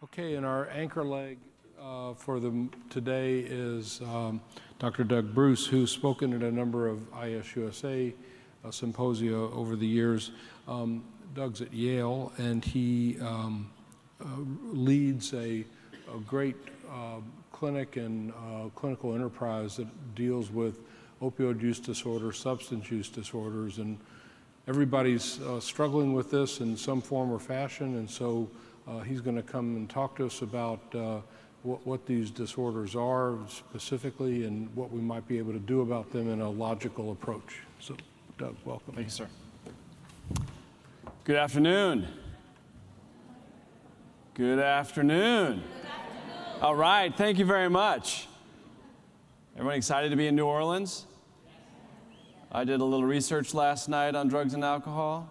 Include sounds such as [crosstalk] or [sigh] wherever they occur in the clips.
Okay, and our anchor leg uh, for the, today is um, Dr. Doug Bruce, who's spoken at a number of IAS-USA uh, symposia over the years. Um, Doug's at Yale, and he um, uh, leads a, a great uh, clinic and uh, clinical enterprise that deals with opioid use disorder, substance use disorders, and everybody's uh, struggling with this in some form or fashion, and so uh, he's going to come and talk to us about uh, what, what, these disorders are specifically and what we might be able to do about them in a logical approach. So, Doug, welcome. Thank you, sir. Good afternoon. Good afternoon. Good afternoon. All right, thank you very much. Everyone excited to be in New Orleans? I did a little research last night on drugs and alcohol.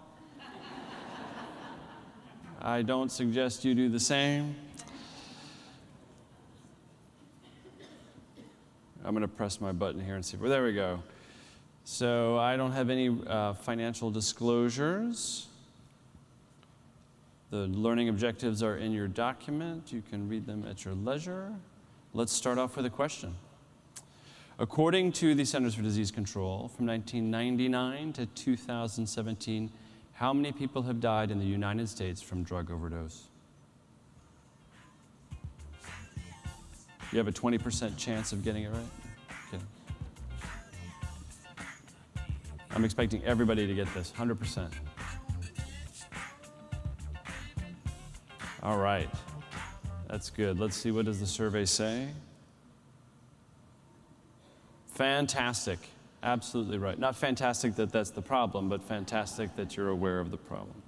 I don't suggest you do the same. I'm going to press my button here and see. Well, there we go. So I don't have any uh, financial disclosures. The learning objectives are in your document. You can read them at your leisure. Let's start off with a question. According to the Centers for Disease Control, from 1999 to 2017, how many people have died in the United States from drug overdose? You have a 20% chance of getting it right? Okay. I'm expecting everybody to get this 100%. All right. That's good. Let's see what does the survey say? Fantastic. Absolutely right. Not fantastic that that's the problem, but fantastic that you're aware of the problem.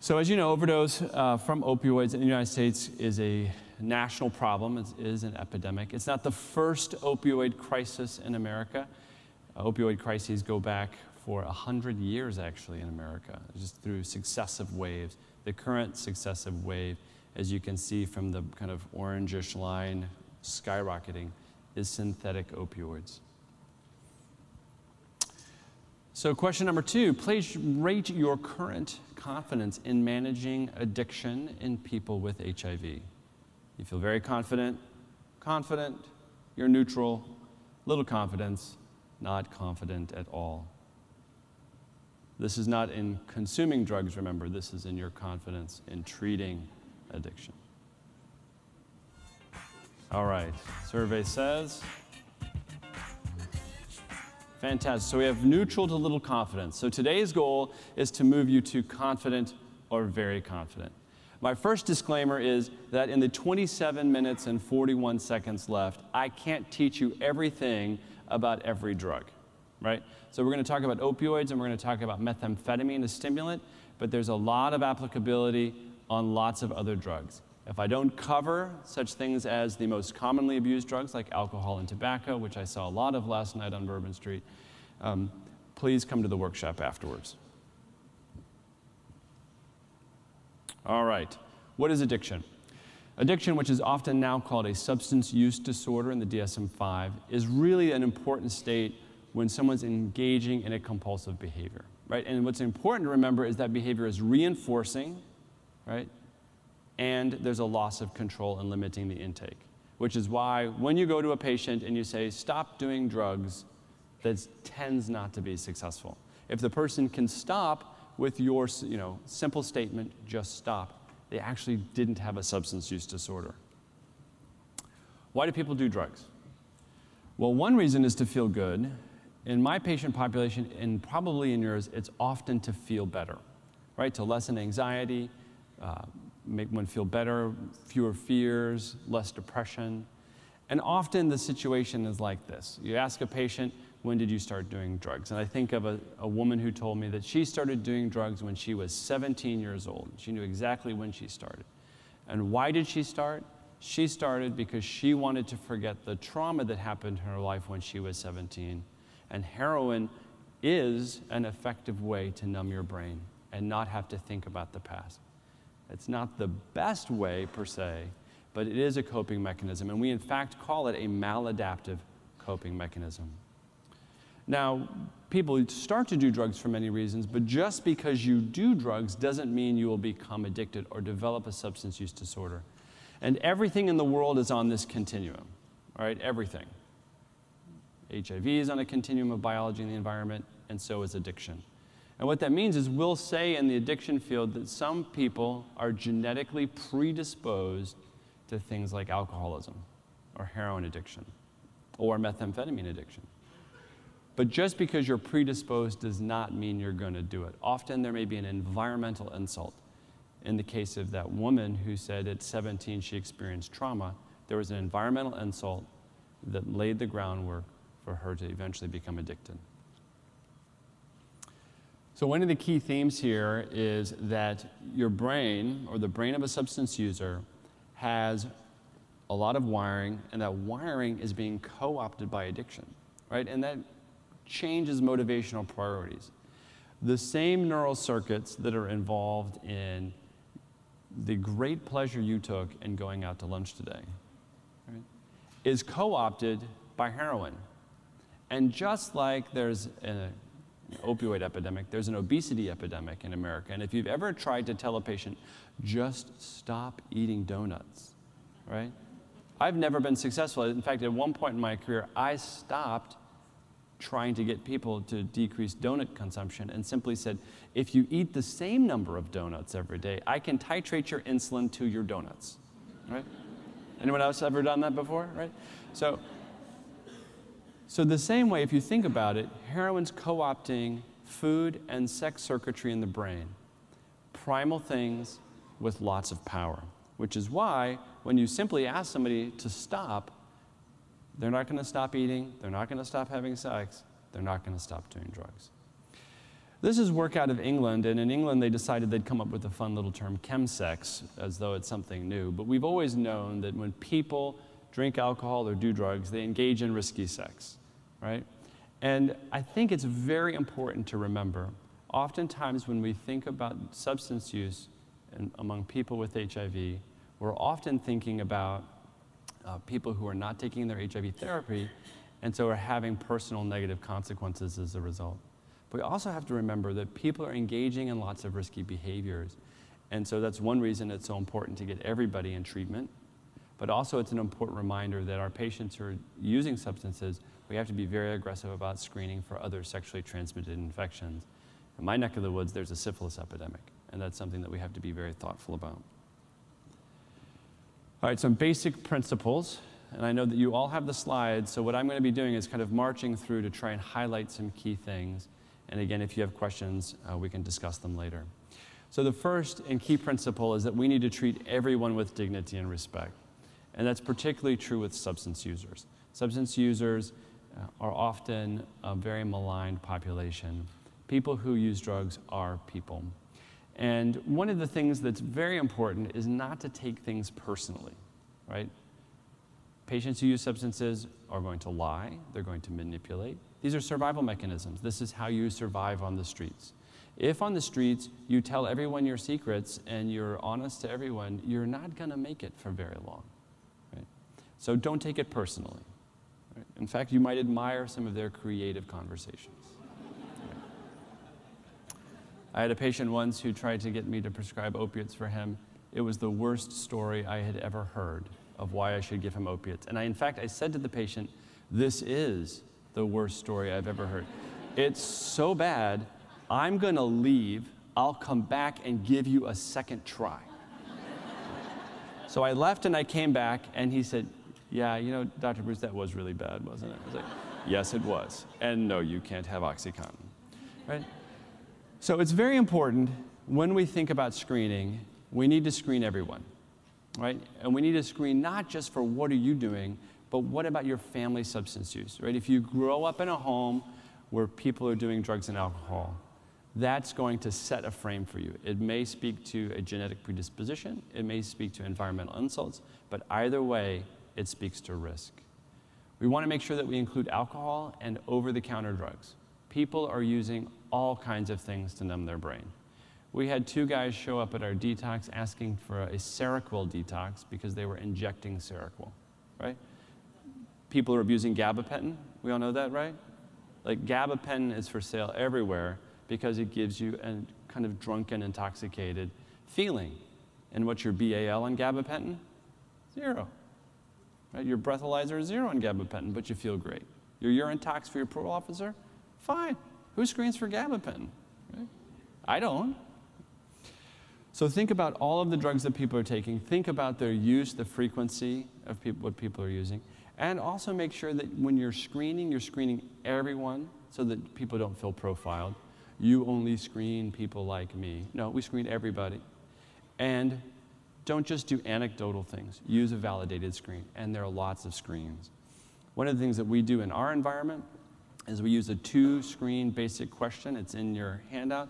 So, as you know, overdose uh, from opioids in the United States is a national problem, it is an epidemic. It's not the first opioid crisis in America. Uh, opioid crises go back for 100 years, actually, in America, just through successive waves. The current successive wave, as you can see from the kind of orangish line skyrocketing, is synthetic opioids. So, question number two please rate your current confidence in managing addiction in people with HIV. You feel very confident, confident, you're neutral, little confidence, not confident at all. This is not in consuming drugs, remember, this is in your confidence in treating addiction. All right, survey says Fantastic. So we have neutral to little confidence. So today's goal is to move you to confident or very confident. My first disclaimer is that in the 27 minutes and 41 seconds left, I can't teach you everything about every drug, right? So we're going to talk about opioids and we're going to talk about methamphetamine, a stimulant, but there's a lot of applicability on lots of other drugs. If I don't cover such things as the most commonly abused drugs like alcohol and tobacco, which I saw a lot of last night on Bourbon Street, um, please come to the workshop afterwards. All right, what is addiction? Addiction, which is often now called a substance use disorder in the DSM 5, is really an important state when someone's engaging in a compulsive behavior, right? And what's important to remember is that behavior is reinforcing, right? And there's a loss of control in limiting the intake. Which is why when you go to a patient and you say, stop doing drugs, that tends not to be successful. If the person can stop with your you know, simple statement, just stop, they actually didn't have a substance use disorder. Why do people do drugs? Well, one reason is to feel good. In my patient population, and probably in yours, it's often to feel better, right? To lessen anxiety, uh, make one feel better, fewer fears, less depression. And often the situation is like this. You ask a patient, when did you start doing drugs? And I think of a, a, woman who told me that she started doing drugs when she was 17 years old. She knew exactly when she started. And why did she start? She started because she wanted to forget the trauma that happened in her life when she was 17. And heroin is an effective way to numb your brain and not have to think about the past. It's not the best way per se, but it is a coping mechanism. And we, in fact, call it a maladaptive coping mechanism. Now, people start to do drugs for many reasons, but just because you do drugs doesn't mean you will become addicted or develop a substance use disorder. And everything in the world is on this continuum, right? Everything. HIV is on a continuum of biology and the environment, and so is addiction. And what that means is we'll say in the addiction field that some people are genetically predisposed to things like alcoholism or heroin addiction or methamphetamine addiction. But just because you're predisposed does not mean you're going to do it. Often there may be an environmental insult. In the case of that woman who said at 17 she experienced trauma, there was an environmental insult that laid the groundwork for her to eventually become addicted. So, one of the key themes here is that your brain, or the brain of a substance user, has a lot of wiring, and that wiring is being co opted by addiction, right? And that changes motivational priorities. The same neural circuits that are involved in the great pleasure you took in going out to lunch today right, is co opted by heroin. And just like there's an opioid epidemic, there's an obesity epidemic in America. And if you've ever tried to tell a patient, just stop eating donuts, right? I've never been successful. In fact, at one point in my career, I stopped trying to get people to decrease donut consumption and simply said, if you eat the same number of donuts every day, I can titrate your insulin to your donuts. Right? Anyone else ever done that before? Right? So, so the same way, if you think about it, heroin's co-opting food and sex circuitry in the brain, primal things with lots of power, which is why when you simply ask somebody to stop, they're not going to stop eating, they're not going to stop having sex, they're not going to stop doing drugs. This is work out of England, and in England they decided they'd come up with a fun little term, chemsex, as though it's something new. But we've always known that when people drink alcohol or do drugs, they engage in risky sex, right? And I think it's very important to remember oftentimes when we think about substance use among people with HIV, we're often thinking about uh, people who are not taking their HIV therapy and so are having personal negative consequences as a result. But we also have to remember that people are engaging in lots of risky behaviors. And so that's one reason it's so important to get everybody in treatment. But also, it's an important reminder that our patients who are using substances, we have to be very aggressive about screening for other sexually transmitted infections. In my neck of the woods, there's a syphilis epidemic, and that's something that we have to be very thoughtful about. All right, some basic principles. And I know that you all have the slides, so what I'm going to be doing is kind of marching through to try and highlight some key things. And again, if you have questions, uh, we can discuss them later. So, the first and key principle is that we need to treat everyone with dignity and respect. And that's particularly true with substance users. Substance users are often a very maligned population. People who use drugs are people. And one of the things that's very important is not to take things personally, right? Patients who use substances are going to lie, they're going to manipulate. These are survival mechanisms. This is how you survive on the streets. If on the streets you tell everyone your secrets and you're honest to everyone, you're not going to make it for very long. Right? So don't take it personally. Right? In fact, you might admire some of their creative conversations. I had a patient once who tried to get me to prescribe opiates for him. It was the worst story I had ever heard of why I should give him opiates. And I, in fact, I said to the patient, This is the worst story I've ever heard. It's so bad, I'm going to leave. I'll come back and give you a second try. so I left and I came back, and he said, Yeah, you know, Dr. Bruce, that was really bad, wasn't it? I was like, Yes, it was. And no, you can't have Oxycontin. Right? So it's very important when we think about screening, we need to screen everyone, right? And we need to screen not just for what are you doing, but what about your family substance use, right? If you grow up in a home where people are doing drugs and alcohol, that's going to set a frame for you. It may speak to a genetic predisposition, it may speak to environmental insults, but either way, it speaks to risk. We want to make sure that we include alcohol and over the counter drugs. People are using all kinds of things to numb their brain. We had two guys show up at our detox asking for a Seroquel detox because they were injecting Seroquel, right? People are abusing gabapentin. We all know that, right? Like gabapentin is for sale everywhere because it gives you a kind of drunken, intoxicated feeling. And what's your BAL on gabapentin? Zero. Right? Your breathalyzer is zero on gabapentin, but you feel great. Your urine tox for your parole officer? Fine. Who screens for gabapentin? Right? I don't. So think about all of the drugs that people are taking. Think about their use, the frequency of what people are using. And also make sure that when you're screening, you're screening everyone so that people don't feel profiled. You only screen people like me. No, we screen everybody. And don't just do anecdotal things. Use a validated screen. And there are lots of screens. One of the things that we do in our environment is we use a two screen basic question. It's in your handout.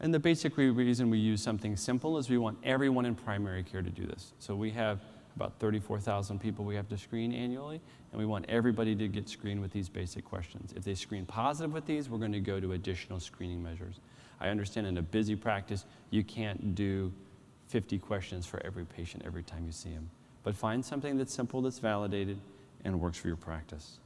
And the basic reason we use something simple is we want everyone in primary care to do this. So we have about 34,000 people we have to screen annually, and we want everybody to get screened with these basic questions. If they screen positive with these, we're going to go to additional screening measures. I understand in a busy practice, you can't do 50 questions for every patient every time you see them. But find something that's simple, that's validated, and works for your practice.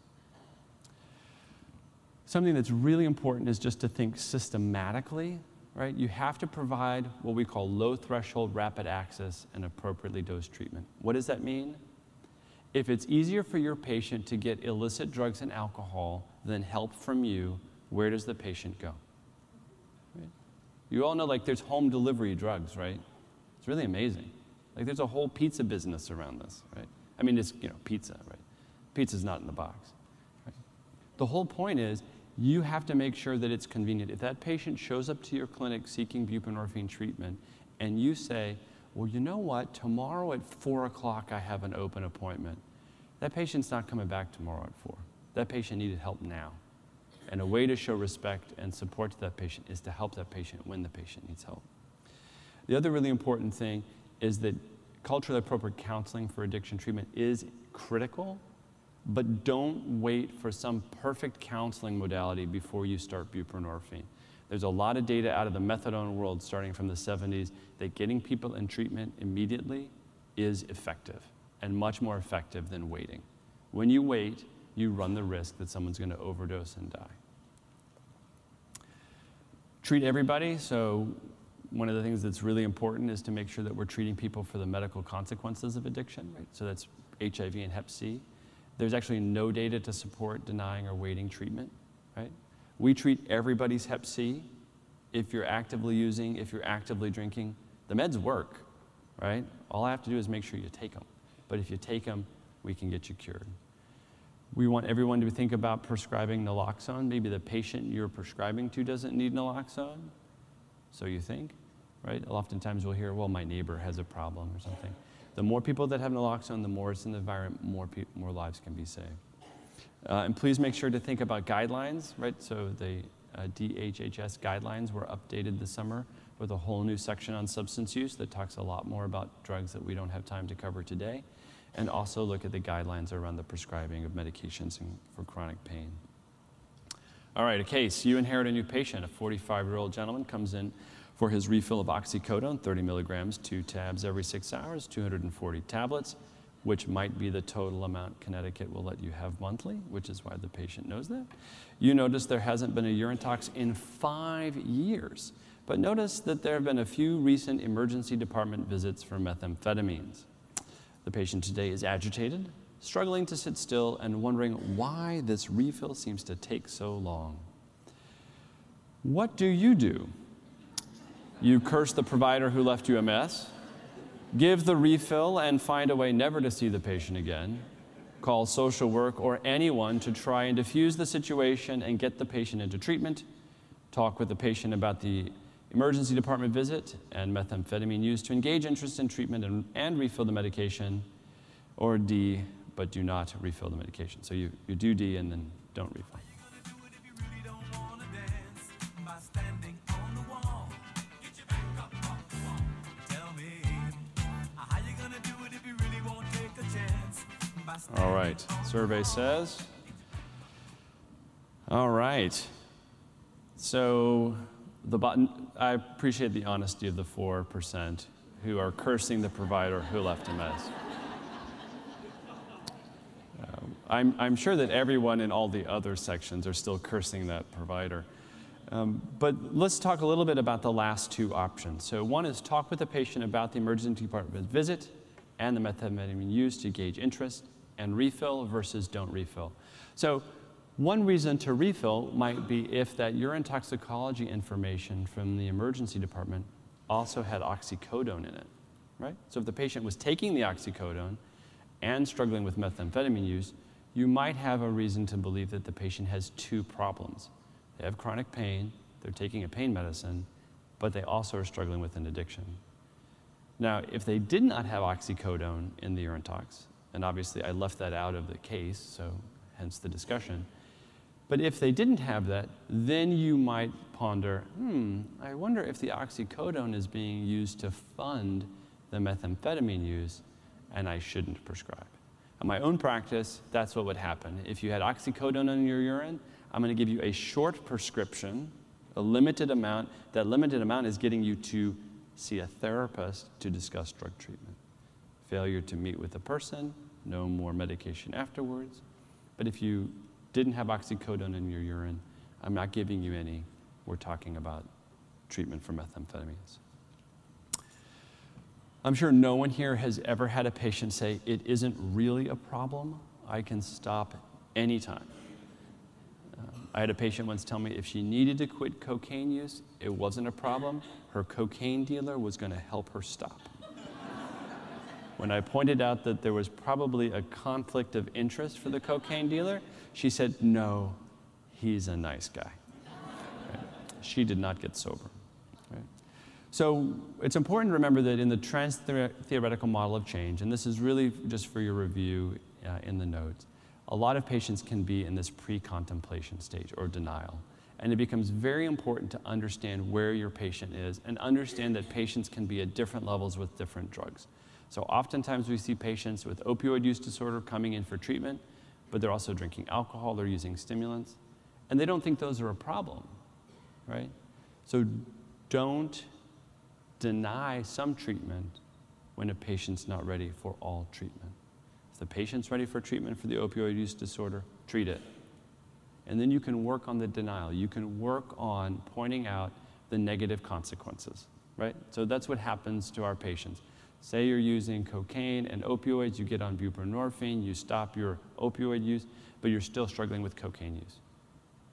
Something that's really important is just to think systematically right? You have to provide what we call low threshold rapid access and appropriately dosed treatment. What does that mean? If it's easier for your patient to get illicit drugs and alcohol than help from you, where does the patient go? Right? You all know, like, there's home delivery drugs, right? It's really amazing. Like, there's a whole pizza business around this, right? I mean, it's, you know, pizza, right? Pizza's not in the box. Right? The whole point is you have to make sure that it's convenient. If that patient shows up to your clinic seeking buprenorphine treatment and you say, well, you know what, tomorrow at 4 o'clock I have an open appointment, that patient's not coming back tomorrow at 4. That patient needed help now. And a way to show respect and support to that patient is to help that patient when the patient needs help. The other really important thing is that culturally appropriate counseling for addiction treatment is critical but don't wait for some perfect counseling modality before you start buprenorphine. There's a lot of data out of the methadone world starting from the 70s that getting people in treatment immediately is effective and much more effective than waiting. When you wait, you run the risk that someone's going to overdose and die. Treat everybody. So, one of the things that's really important is to make sure that we're treating people for the medical consequences of addiction, right? So, that's HIV and Hep C. There's actually no data to support denying or waiting treatment, right? We treat everybody's Hep C. If you're actively using, if you're actively drinking, the meds work, right? All I have to do is make sure you take them. But if you take them, we can get you cured. We want everyone to think about prescribing naloxone. Maybe the patient you're prescribing to doesn't need naloxone, so you think, right? Oftentimes we'll hear, well, my neighbor has a problem or something. The more people that have naloxone, the more it's in the environment, more, pe- more lives can be saved. Uh, and please make sure to think about guidelines, right? So the uh, DHHS guidelines were updated this summer with a whole new section on substance use that talks a lot more about drugs that we don't have time to cover today, and also look at the guidelines around the prescribing of medications for chronic pain. All right, a case. You inherit a new patient. A 45 year old gentleman comes in for his refill of oxycodone, 30 milligrams, two tabs every six hours, 240 tablets, which might be the total amount Connecticut will let you have monthly, which is why the patient knows that. You notice there hasn't been a urine tox in five years, but notice that there have been a few recent emergency department visits for methamphetamines. The patient today is agitated, struggling to sit still, and wondering why this refill seems to take so long. What do you do you curse the provider who left you a mess, give the refill, and find a way never to see the patient again. Call social work or anyone to try and diffuse the situation and get the patient into treatment. Talk with the patient about the emergency department visit and methamphetamine use to engage interest in treatment and, and refill the medication. Or D, but do not refill the medication. So you, you do D and then don't refill. All right. Survey says. All right. So the button, I appreciate the honesty of the 4% who are cursing the provider who left a mess. Um, I'm, I'm sure that everyone in all the other sections are still cursing that provider. Um, but let's talk a little bit about the last two options. So, one is talk with the patient about the emergency department visit and the methamphetamine used to gauge interest, and refill versus don't refill. So, one reason to refill might be if that urine toxicology information from the emergency department also had oxycodone in it, right? So, if the patient was taking the oxycodone and struggling with methamphetamine use, you might have a reason to believe that the patient has two problems. They have chronic pain, they're taking a pain medicine, but they also are struggling with an addiction. Now, if they did not have oxycodone in the urine tox, and obviously I left that out of the case, so hence the discussion. But if they didn't have that, then you might ponder hmm, I wonder if the oxycodone is being used to fund the methamphetamine use, and I shouldn't prescribe. In my own practice, that's what would happen. If you had oxycodone in your urine, I'm going to give you a short prescription, a limited amount. That limited amount is getting you to see a therapist to discuss drug treatment. Failure to meet with a person, no more medication afterwards. But if you didn't have oxycodone in your urine, I'm not giving you any. We're talking about treatment for methamphetamines. I'm sure no one here has ever had a patient say, It isn't really a problem. I can stop anytime. Um, I had a patient once tell me if she needed to quit cocaine use, it wasn't a problem. Her cocaine dealer was going to help her stop. When I pointed out that there was probably a conflict of interest for the cocaine dealer, she said, No, he's a nice guy. Right? She did not get sober. So it's important to remember that in the trans theoretical model of change, and this is really just for your review uh, in the notes, a lot of patients can be in this pre contemplation stage or denial. And it becomes very important to understand where your patient is and understand that patients can be at different levels with different drugs. So oftentimes we see patients with opioid use disorder coming in for treatment, but they're also drinking alcohol, they're using stimulants, and they don't think those are a problem, right? So don't deny some treatment when a patient's not ready for all treatment. If the patient's ready for treatment for the opioid use disorder, treat it. And then you can work on the denial. You can work on pointing out the negative consequences, right? So that's what happens to our patients. Say you're using cocaine and opioids, you get on buprenorphine, you stop your opioid use, but you're still struggling with cocaine use.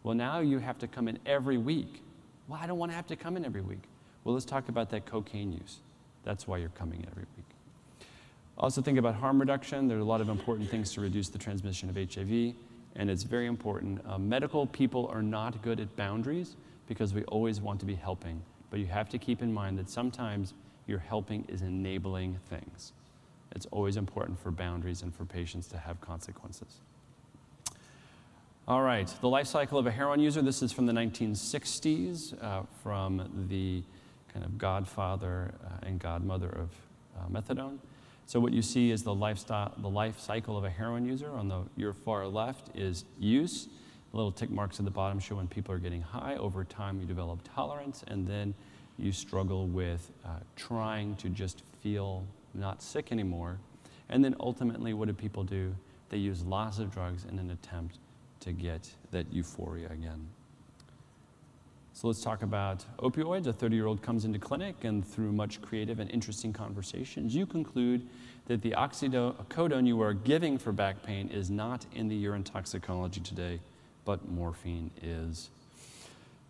Well, now you have to come in every week. Well, I don't want to have to come in every week. Well, let's talk about that cocaine use. That's why you're coming in every week. Also, think about harm reduction. There are a lot of important things to reduce the transmission of HIV, and it's very important. Uh, medical people are not good at boundaries because we always want to be helping, but you have to keep in mind that sometimes your helping is enabling things. It's always important for boundaries and for patients to have consequences. All right, the life cycle of a heroin user. This is from the 1960s, uh, from the kind of godfather uh, and godmother of uh, methadone. So what you see is the lifestyle, the life cycle of a heroin user. On the your far left is use. The little tick marks at the bottom show when people are getting high. Over time, you develop tolerance, and then you struggle with uh, trying to just feel not sick anymore. And then ultimately, what do people do? They use lots of drugs in an attempt to get that euphoria again. So let's talk about opioids. A 30 year old comes into clinic, and through much creative and interesting conversations, you conclude that the oxycodone you are giving for back pain is not in the urine toxicology today, but morphine is.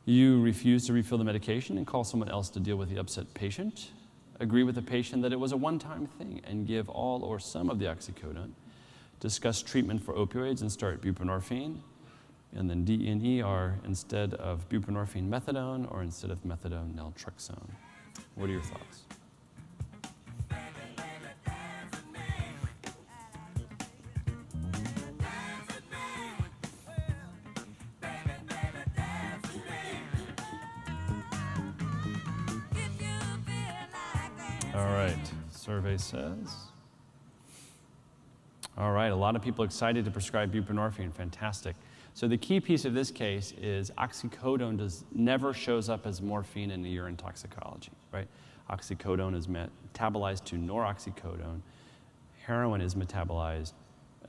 You refuse to refill the medication and call someone else to deal with the upset patient. Agree with the patient that it was a one time thing and give all or some of the oxycodone. Discuss treatment for opioids and start buprenorphine. And then D and E are instead of buprenorphine methadone or instead of methadone naltrexone. What are your thoughts? Says. All right, a lot of people excited to prescribe buprenorphine. Fantastic. So the key piece of this case is oxycodone does never shows up as morphine in the urine toxicology, right? Oxycodone is metabolized to noroxycodone. Heroin is metabolized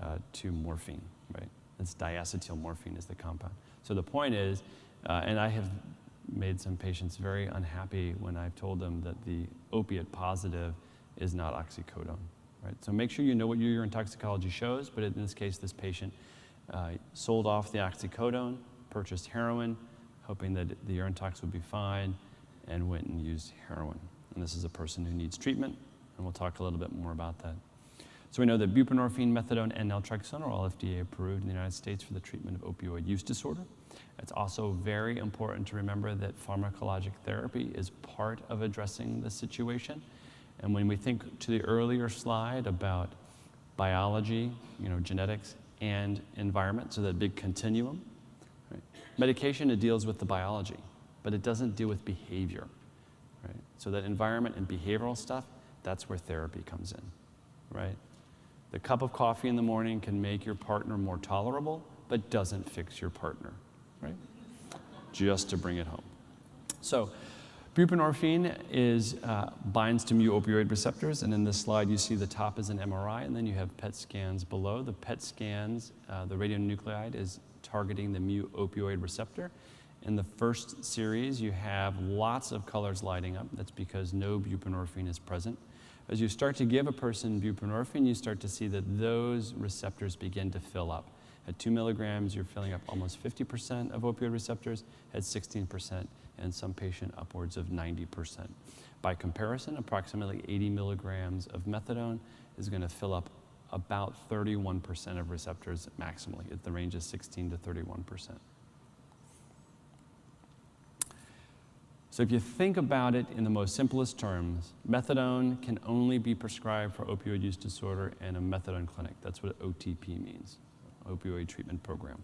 uh, to morphine. right? It's diacetylmorphine is the compound. So the point is, uh, and I have made some patients very unhappy when I've told them that the opiate positive is not oxycodone, right? So make sure you know what your urine toxicology shows, but in this case, this patient uh, sold off the oxycodone, purchased heroin, hoping that the urine tox would be fine, and went and used heroin. And this is a person who needs treatment, and we'll talk a little bit more about that. So we know that buprenorphine, methadone, and naltrexone are all FDA approved in the United States for the treatment of opioid use disorder. It's also very important to remember that pharmacologic therapy is part of addressing the situation. And when we think to the earlier slide about biology, you know, genetics, and environment, so that big continuum, right? medication it deals with the biology, but it doesn't deal with behavior. Right? So that environment and behavioral stuff, that's where therapy comes in. Right? The cup of coffee in the morning can make your partner more tolerable, but doesn't fix your partner, right? Just to bring it home. So, buprenorphine is uh, binds to mu opioid receptors, and in this slide you see the top is an MRI, and then you have PET scans below. The PET scans, uh, the radionuclide is targeting the mu opioid receptor. In the first series, you have lots of colors lighting up. That's because no buprenorphine is present. As you start to give a person buprenorphine, you start to see that those receptors begin to fill up. At two milligrams, you're filling up almost 50% of opioid receptors, at 16%, and some patient upwards of 90%. By comparison, approximately 80 milligrams of methadone is going to fill up about 31% of receptors maximally, at the range of 16 to 31%. So, if you think about it in the most simplest terms, methadone can only be prescribed for opioid use disorder in a methadone clinic. That's what OTP means, opioid treatment program.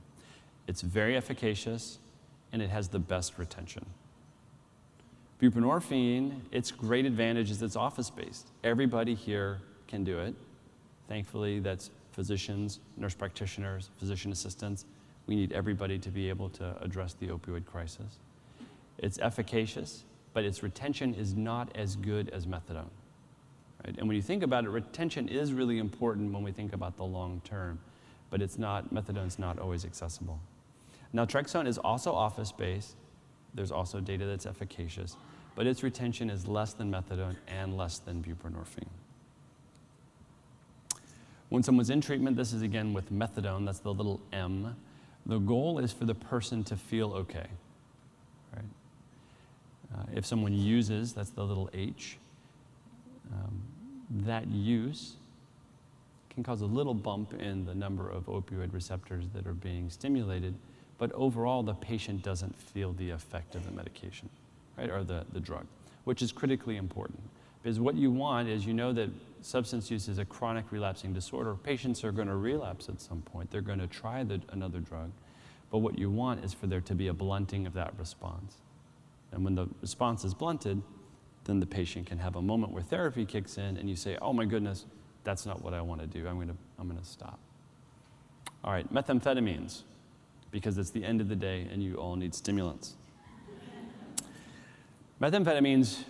It's very efficacious and it has the best retention. Buprenorphine, its great advantage is it's office based. Everybody here can do it. Thankfully, that's physicians, nurse practitioners, physician assistants. We need everybody to be able to address the opioid crisis. It's efficacious, but its retention is not as good as methadone. Right? And when you think about it, retention is really important when we think about the long term, but it's not, methadone's not always accessible. Now, Naltrexone is also office based. There's also data that's efficacious, but its retention is less than methadone and less than buprenorphine. When someone's in treatment, this is again with methadone, that's the little M. The goal is for the person to feel okay. Uh, if someone uses, that's the little h, um, that use can cause a little bump in the number of opioid receptors that are being stimulated, but overall the patient doesn't feel the effect of the medication, right, or the, the drug, which is critically important. Because what you want is you know that substance use is a chronic relapsing disorder. Patients are going to relapse at some point. They're going to try the, another drug. But what you want is for there to be a blunting of that response. And when the response is blunted, then the patient can have a moment where therapy kicks in and you say, oh my goodness, that's not what I want to do. I'm going to, I'm going to stop. All right, methamphetamines, because it's the end of the day and you all need stimulants. Methamphetamines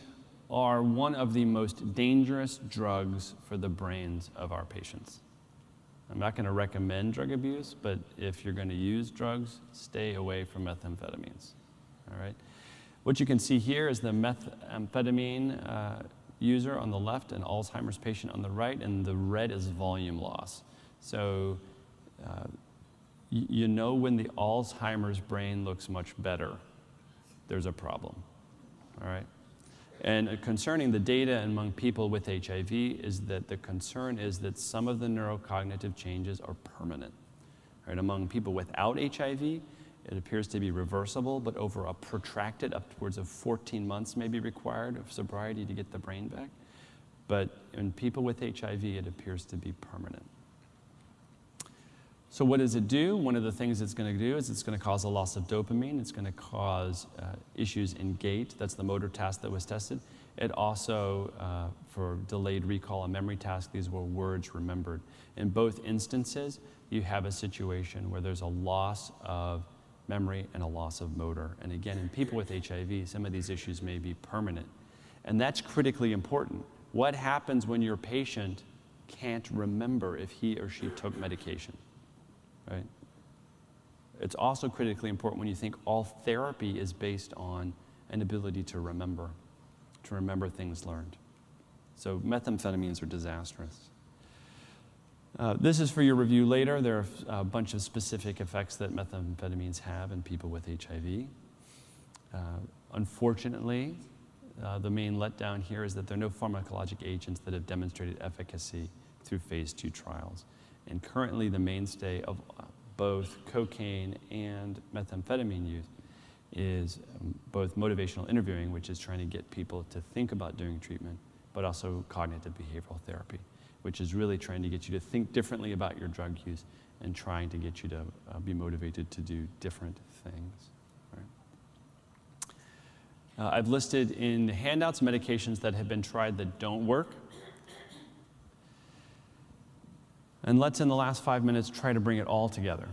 are one of the most dangerous drugs for the brains of our patients. I'm not going to recommend drug abuse, but if you're going to use drugs, stay away from methamphetamines. All right? What you can see here is the methamphetamine uh, user on the left and Alzheimer's patient on the right, and the red is volume loss. So uh, you know when the Alzheimer's brain looks much better, there's a problem. All right? And uh, concerning the data among people with HIV is that the concern is that some of the neurocognitive changes are permanent. Right? Among people without HIV, it appears to be reversible, but over a protracted, upwards of 14 months may be required of sobriety to get the brain back. But in people with HIV, it appears to be permanent. So, what does it do? One of the things it's going to do is it's going to cause a loss of dopamine. It's going to cause uh, issues in gait. That's the motor task that was tested. It also, uh, for delayed recall and memory task, these were words remembered. In both instances, you have a situation where there's a loss of memory, and a loss of motor. And again, in people with HIV, some of these issues may be permanent. And that's critically important. What happens when your patient can't remember if he or she took medication? Right? It's also critically important when you think all therapy is based on an ability to remember, to remember things learned. So methamphetamines are disastrous. Uh, this is for your review later. There are a bunch of specific effects that methamphetamines have in people with HIV. Uh, unfortunately, uh, the main letdown here is that there are no pharmacologic agents that have demonstrated efficacy through phase two trials. And currently, the mainstay of both cocaine and methamphetamine use is um, both motivational interviewing, which is trying to get people to think about doing treatment, but also cognitive behavioral therapy, which is really trying to get you to think differently about your drug use and trying to get you to uh, be motivated to do different things. Uh, I've listed in handouts medications that have been tried that don't work. And let's, in the last five minutes, try to bring it all together.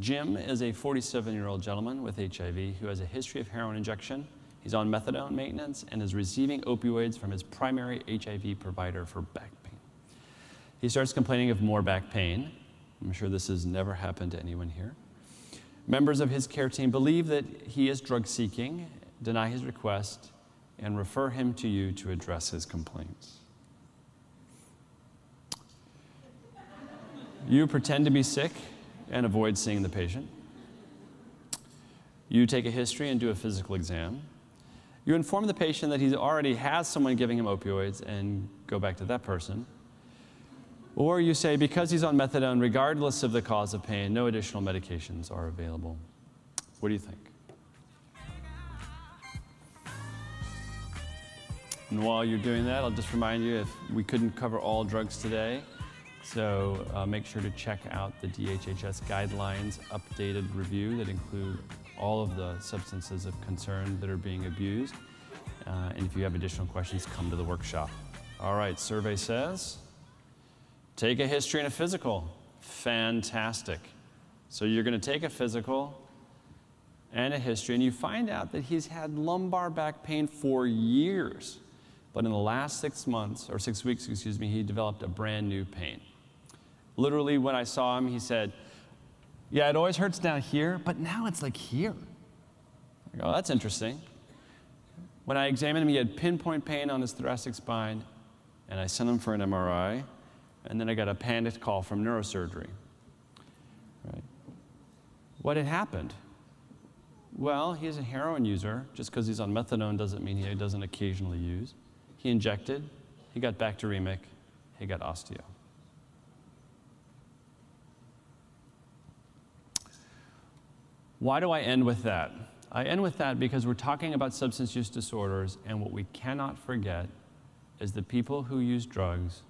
Jim is a 47 year old gentleman with HIV who has a history of heroin injection. He's on methadone maintenance and is receiving opioids from his primary HIV provider for back pain. He starts complaining of more back pain. I'm sure this has never happened to anyone here. Members of his care team believe that he is drug seeking, deny his request, and refer him to you to address his complaints. You pretend to be sick and avoid seeing the patient. You take a history and do a physical exam. You inform the patient that he already has someone giving him opioids and go back to that person. Or you say, because he's on methadone, regardless of the cause of pain, no additional medications are available. What do you think? And while you're doing that, I'll just remind you if we couldn't cover all drugs today, so uh, make sure to check out the DHHS guidelines updated review that include all of the substances of concern that are being abused. Uh, and if you have additional questions, come to the workshop. All right, survey says take a history and a physical. Fantastic. So you're going to take a physical and a history, and you find out that he's had lumbar back pain for years. But in the last six months, or six weeks, excuse me, he developed a brand new pain. Literally, when I saw him, he said, Yeah, it always hurts down here, but now it's like here. I go, That's interesting. When I examined him, he had pinpoint pain on his thoracic spine, and I sent him for an MRI, and then I got a panicked call from neurosurgery. Right. What had happened? Well, he's a heroin user. Just because he's on methadone doesn't mean he doesn't occasionally use. He injected, he got bacteremic, he got osteo. Why do I end with that? I end with that because we're talking about substance use disorders, and what we cannot forget is the people who use drugs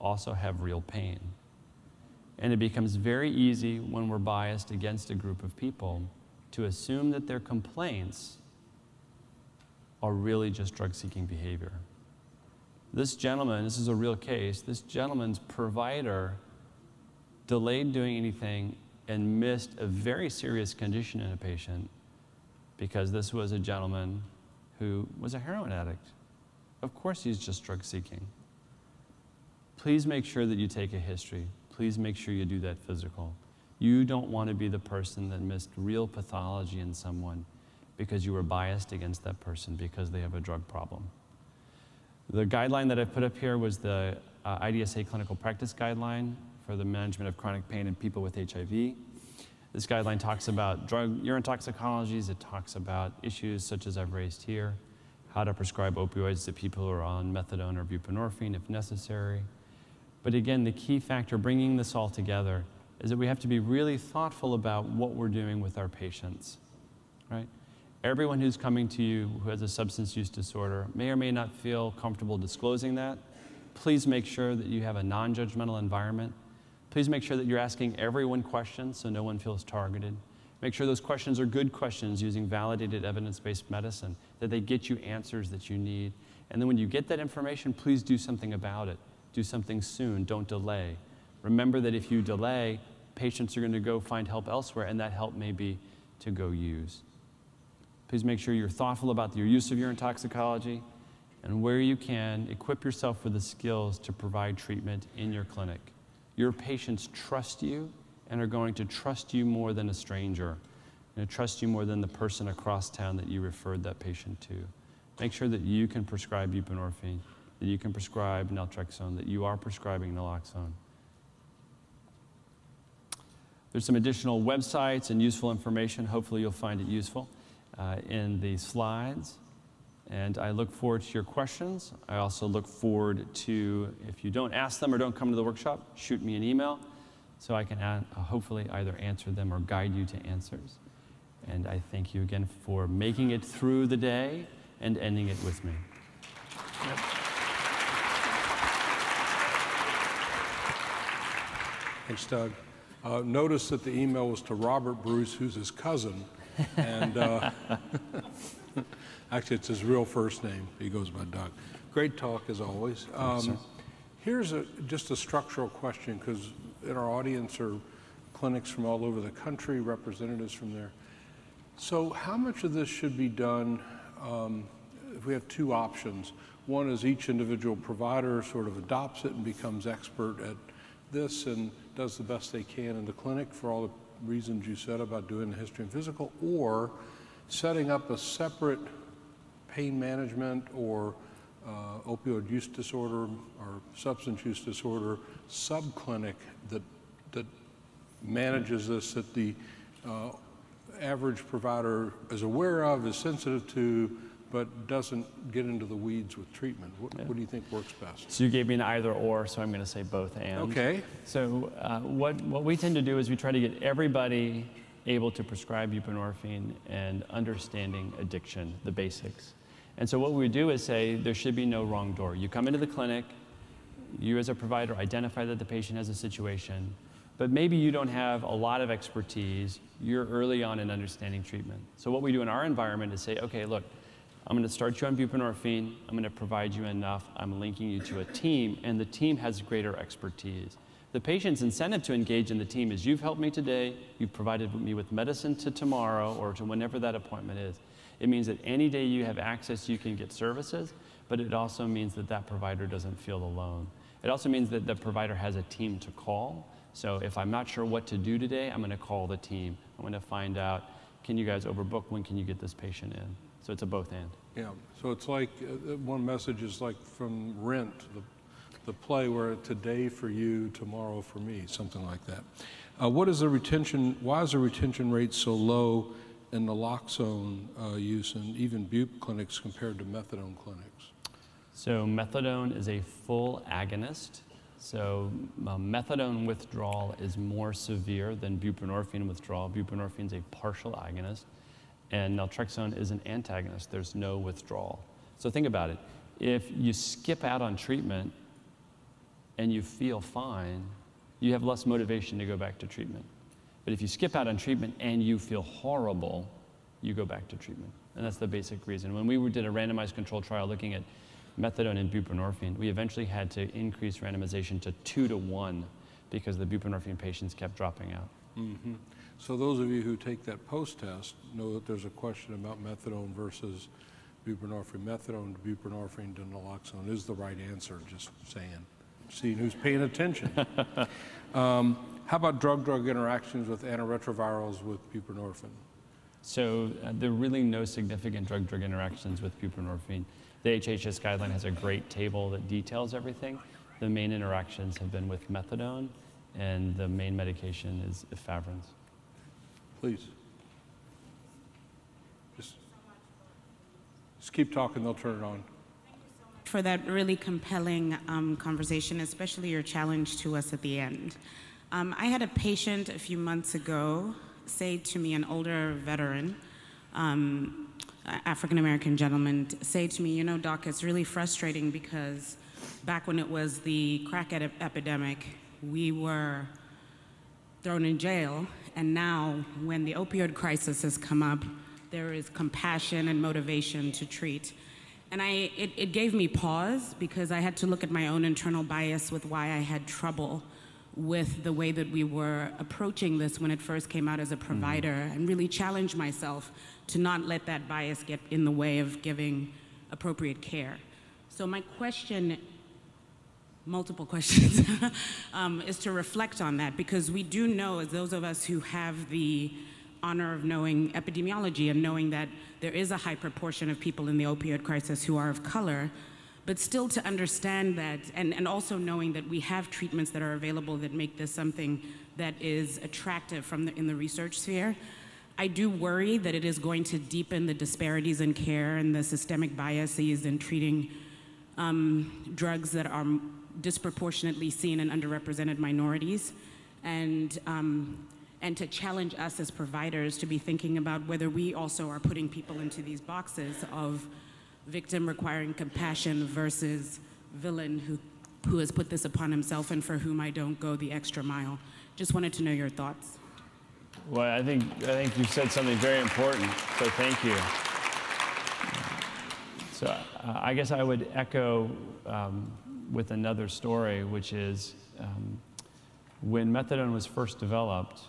also have real pain. And it becomes very easy when we're biased against a group of people to assume that their complaints are really just drug seeking behavior. This gentleman, this is a real case, this gentleman's provider delayed doing anything and missed a very serious condition in a patient because this was a gentleman who was a heroin addict. Of course, he's just drug seeking. Please make sure that you take a history. Please make sure you do that physical. You don't want to be the person that missed real pathology in someone because you were biased against that person because they have a drug problem. The guideline that I put up here was the uh, IDSA clinical practice guideline for the management of chronic pain in people with HIV. This guideline talks about drug urine toxicologies, it talks about issues such as I've raised here, how to prescribe opioids to people who are on methadone or buprenorphine if necessary. But again, the key factor bringing this all together is that we have to be really thoughtful about what we're doing with our patients, right? Everyone who's coming to you who has a substance use disorder may or may not feel comfortable disclosing that. Please make sure that you have a non judgmental environment Please make sure that you're asking everyone questions so no one feels targeted. Make sure those questions are good questions using validated evidence based medicine, that they get you answers that you need. And then when you get that information, please do something about it. Do something soon, don't delay. Remember that if you delay, patients are going to go find help elsewhere, and that help may be to go use. Please make sure you're thoughtful about your use of urine toxicology, and where you can, equip yourself with the skills to provide treatment in your clinic. Your patients trust you and are going to trust you more than a stranger, and trust you more than the person across town that you referred that patient to. Make sure that you can prescribe buprenorphine, that you can prescribe naltrexone, that you are prescribing naloxone. There's some additional websites and useful information. Hopefully, you'll find it useful uh, in the slides. And I look forward to your questions. I also look forward to, if you don't ask them or don't come to the workshop, shoot me an email so I can uh, hopefully either answer them or guide you to answers. And I thank you again for making it through the day and ending it with me. Yep. Thanks, Doug. Uh, notice that the email was to Robert Bruce, who's his cousin. And uh, [laughs] [laughs] actually, it's his real first name. He goes by Doug. Great talk, as always. Um, here's a, just a structural question, because in our audience are clinics from all over the country, representatives from there. So, how much of this should be done um, if we have two options? One is each individual provider sort of adopts it and becomes expert at this and does the best they can in the clinic for all the reasons you said about doing the history and physical, or setting up a separate pain management or uh, opioid use disorder or substance use disorder subclinic that that manages this that the uh, average provider is aware of, is sensitive to, but doesn't get into the weeds with treatment. What, yeah. what do you think works best? So you gave me an either or, so I'm going to say both and. Okay. So uh, what, what we tend to do is we try to get everybody able to prescribe buprenorphine and understanding addiction, the basics. And so what we do is say there should be no wrong door. You come into the clinic, you as a provider identify that the patient has a situation, but maybe you don't have a lot of expertise. You're early on in understanding treatment. So what we do in our environment is say, okay, look, I'm going to start you on buprenorphine. I'm going to provide you enough. I'm linking you to a team, and the team has greater expertise. The patient's incentive to engage in the team is you've helped me today, you've provided me with medicine to tomorrow or to whenever that appointment is. It means that any day you have access, you can get services, but it also means that that provider doesn't feel alone. It also means that the provider has a team to call. So if I'm not sure what to do today, I'm going to call the team. I'm going to find out can you guys overbook? When can you get this patient in? So it's a both and. Yeah. So it's like uh, one message is like from Rent, the, the play where today for you, tomorrow for me, something like that. Uh, what is the retention? Why is the retention rate so low in naloxone uh, use and even bupe clinics compared to methadone clinics? So methadone is a full agonist. So uh, methadone withdrawal is more severe than buprenorphine withdrawal. Buprenorphine is a partial agonist, and naltrexone is an antagonist. There's no withdrawal. So think about it. If you skip out on treatment and you feel fine, you have less motivation to go back to treatment. But if you skip out on treatment and you feel horrible, you go back to treatment. And that's the basic reason. When we did a randomized controlled trial looking at methadone and buprenorphine, we eventually had to increase randomization to two to one because the buprenorphine patients kept dropping out. Mm-hmm. So those of you who take that post-test know that there's a question about methadone versus buprenorphine. Methadone to buprenorphine to naloxone is the right answer, just saying. Seeing who's paying attention. [laughs] um, how about drug-drug interactions with antiretrovirals with buprenorphine? So uh, there are really no significant drug-drug interactions with buprenorphine. The HHS guideline has a great table that details everything. The main interactions have been with methadone, and the main medication is efavirenz. Please. Just, just keep talking, they'll turn it on for that really compelling um, conversation, especially your challenge to us at the end. Um, I had a patient a few months ago say to me, an older veteran, um, African American gentleman, say to me, You know, doc, it's really frustrating because back when it was the crack ed- epidemic, we were thrown in jail, and now when the opioid crisis has come up, there is compassion and motivation to treat. And I, it, it gave me pause because I had to look at my own internal bias with why I had trouble with the way that we were approaching this when it first came out as a provider mm-hmm. and really challenge myself to not let that bias get in the way of giving appropriate care. So, my question multiple [laughs] questions, um, is to reflect on that because we do know, as those of us who have the honor of knowing epidemiology and knowing that there is a high proportion of people in the opioid crisis who are of color, but still to understand that, and, and also knowing that we have treatments that are available that make this something that is attractive from the, in the research sphere. I do worry that it is going to deepen the disparities in care and the systemic biases in treating um, drugs that are disproportionately seen in underrepresented minorities, and um, and to challenge us as providers to be thinking about whether we also are putting people into these boxes of victim requiring compassion versus villain who who has put this upon himself and for whom I don't go the extra mile. Just wanted to know your thoughts. Well, I think, I think you said something very important, so thank you. So uh, I guess I would echo um, with another story, which is um, when methadone was first developed,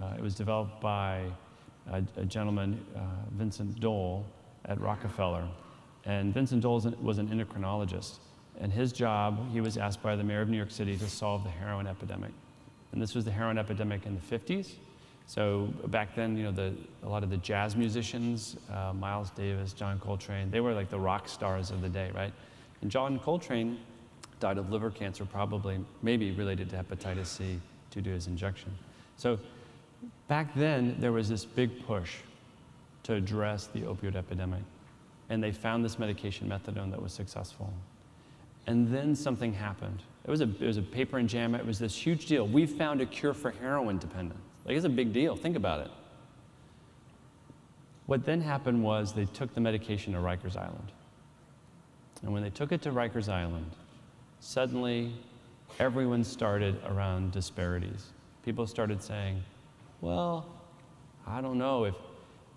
uh, it was developed by a, a gentleman, uh, Vincent Dole, at Rockefeller. And Vincent Dole was an endocrinologist. And his job, he was asked by the mayor of New York City to solve the heroin epidemic. And this was the heroin epidemic in the 50s. So back then, you know, the, a lot of the jazz musicians, uh, Miles Davis, John Coltrane, they were like the rock stars of the day, right? And John Coltrane died of liver cancer, probably, maybe related to hepatitis C due to his injection. So back then, there was this big push to address the opioid epidemic. And they found this medication, methadone, that was successful. And then something happened. It was a, it was a paper in JAMA. It was this huge deal. We found a cure for heroin dependence. Like, it's a big deal. Think about it. What then happened was they took the medication to Rikers Island. And when they took it to Rikers Island, suddenly everyone started around disparities. People started saying, well, I don't know, if,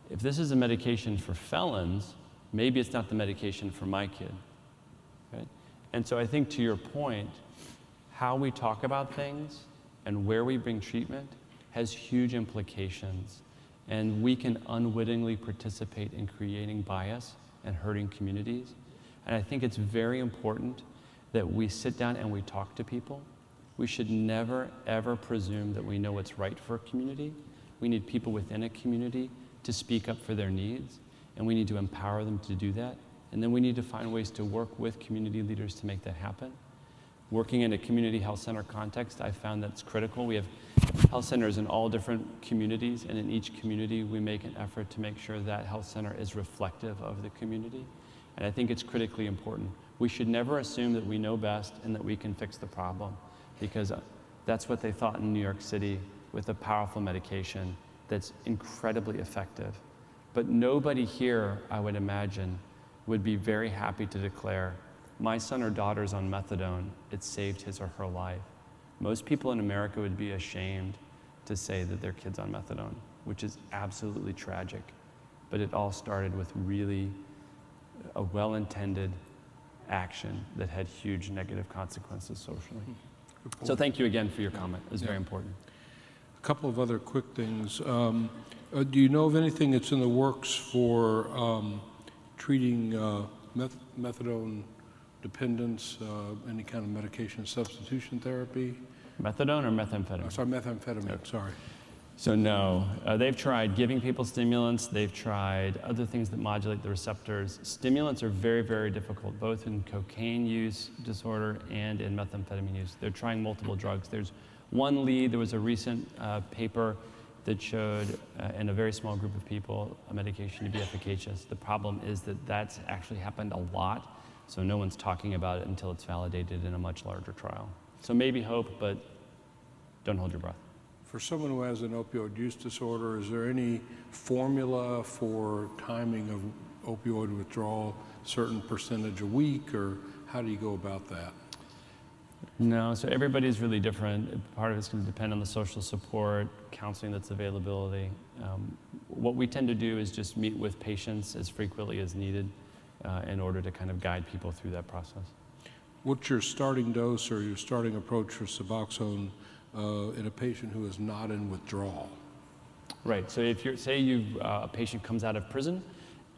if this is a medication for felons, maybe it's not the medication for my kid. And so I think to your point, how we talk about things and where we bring treatment has huge implications. And we can unwittingly participate in creating bias and hurting communities. And I think it's very important that we sit down and we talk to people. We should never, ever presume that we know what's right for a community. We need people within a community to speak up for their needs, and we need to empower them to do that. And then we need to find ways to work with community leaders to make that happen. Working in a community health center context, I found that's critical. We have health centers in all different communities, and in each community, we make an effort to make sure that health center is reflective of the community. And I think it's critically important. We should never assume that we know best and that we can fix the problem, because that's what they thought in New York City with a powerful medication that's incredibly effective. But nobody here, I would imagine, would be very happy to declare, my son or daughter's on methadone, it saved his or her life. Most people in America would be ashamed to say that their kid's on methadone, which is absolutely tragic. But it all started with really a well intended action that had huge negative consequences socially. So, thank you again for your comment. It's yeah. very important. A couple of other quick things. Um, uh, do you know of anything that's in the works for um, treating uh, meth- methadone dependence, uh, any kind of medication substitution therapy? Methadone or methamphetamine? Oh, sorry, methamphetamine, sorry. So, no. Uh, they've tried giving people stimulants, they've tried other things that modulate the receptors. Stimulants are very, very difficult, both in cocaine use disorder and in methamphetamine use. They're trying multiple drugs. There's one lead, there was a recent uh, paper that showed uh, in a very small group of people a medication to be efficacious. The problem is that that's actually happened a lot so no one's talking about it until it's validated in a much larger trial. So maybe hope, but don't hold your breath. For someone who has an opioid use disorder, is there any formula for timing of opioid withdrawal, certain percentage a week, or how do you go about that? No, so everybody's really different. Part of it's going to depend on the social support, counseling that's availability. Um, what we tend to do is just meet with patients as frequently as needed uh, in order to kind of guide people through that process. What's your starting dose or your starting approach for Suboxone uh, in a patient who is not in withdrawal? Right. So if you're, say you uh, a patient comes out of prison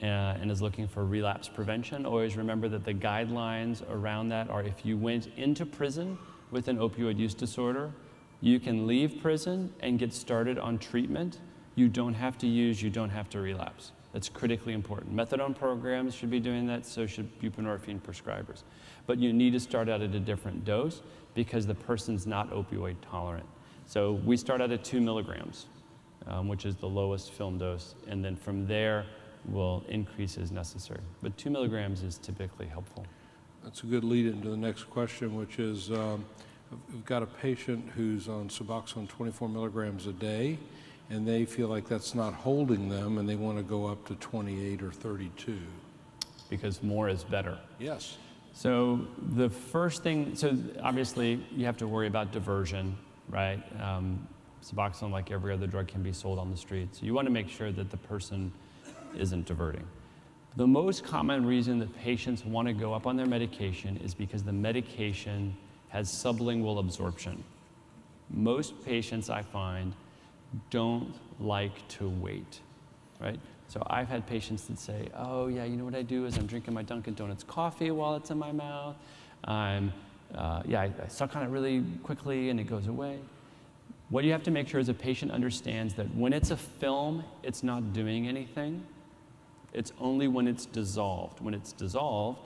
uh, and is looking for relapse prevention, always remember that the guidelines around that are if you went into prison with an opioid use disorder, you can leave prison and get started on treatment. You don't have to use, you don't have to relapse. That's critically important. Methadone programs should be doing that, so should buprenorphine prescribers. But you need to start out at a different dose because the person's not opioid tolerant. So we start out at two milligrams, um, which is the lowest film dose, and then from there we'll increase as necessary. But two milligrams is typically helpful. That's a good lead into the next question, which is, um, we've got a patient who's on Suboxone 24 milligrams a day, and they feel like that's not holding them, and they want to go up to 28 or 32. Because more is better. Yes. So the first thing, so obviously you have to worry about diversion, right? Um, Suboxone, like every other drug, can be sold on the street. So you want to make sure that the person isn't diverting. The most common reason that patients want to go up on their medication is because the medication has sublingual absorption. Most patients I find don't like to wait, right? So I've had patients that say, "Oh yeah, you know what I do is I'm drinking my Dunkin' Donuts coffee while it's in my mouth. I'm, uh, yeah, I, I suck on it really quickly and it goes away." What you have to make sure is a patient understands that when it's a film, it's not doing anything. It's only when it's dissolved. When it's dissolved,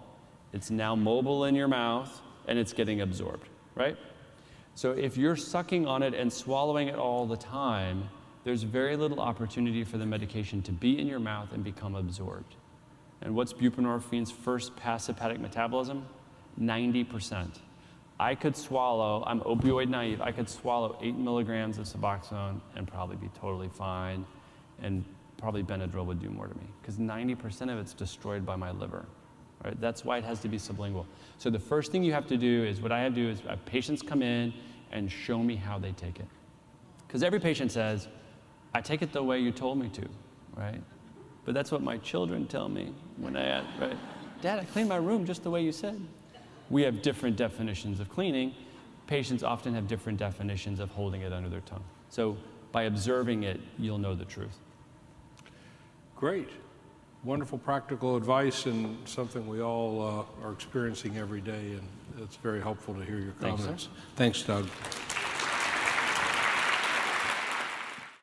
it's now mobile in your mouth and it's getting absorbed, right? So if you're sucking on it and swallowing it all the time, there's very little opportunity for the medication to be in your mouth and become absorbed. And what's buprenorphine's first pass hepatic metabolism? 90%. I could swallow, I'm opioid naive, I could swallow eight milligrams of Suboxone and probably be totally fine, and probably Benadryl would do more to me, because 90% of it's destroyed by my liver. Right? That's why it has to be sublingual. So the first thing you have to do is what I have to do is have patients come in and show me how they take it. Because every patient says, I take it the way you told me to, right? But that's what my children tell me when I ask, right? Dad, I cleaned my room just the way you said. We have different definitions of cleaning. Patients often have different definitions of holding it under their tongue. So by observing it, you'll know the truth. Great. Wonderful practical advice and something we all uh, are experiencing every day, and it's very helpful to hear your Thanks, comments. Thanks, Doug.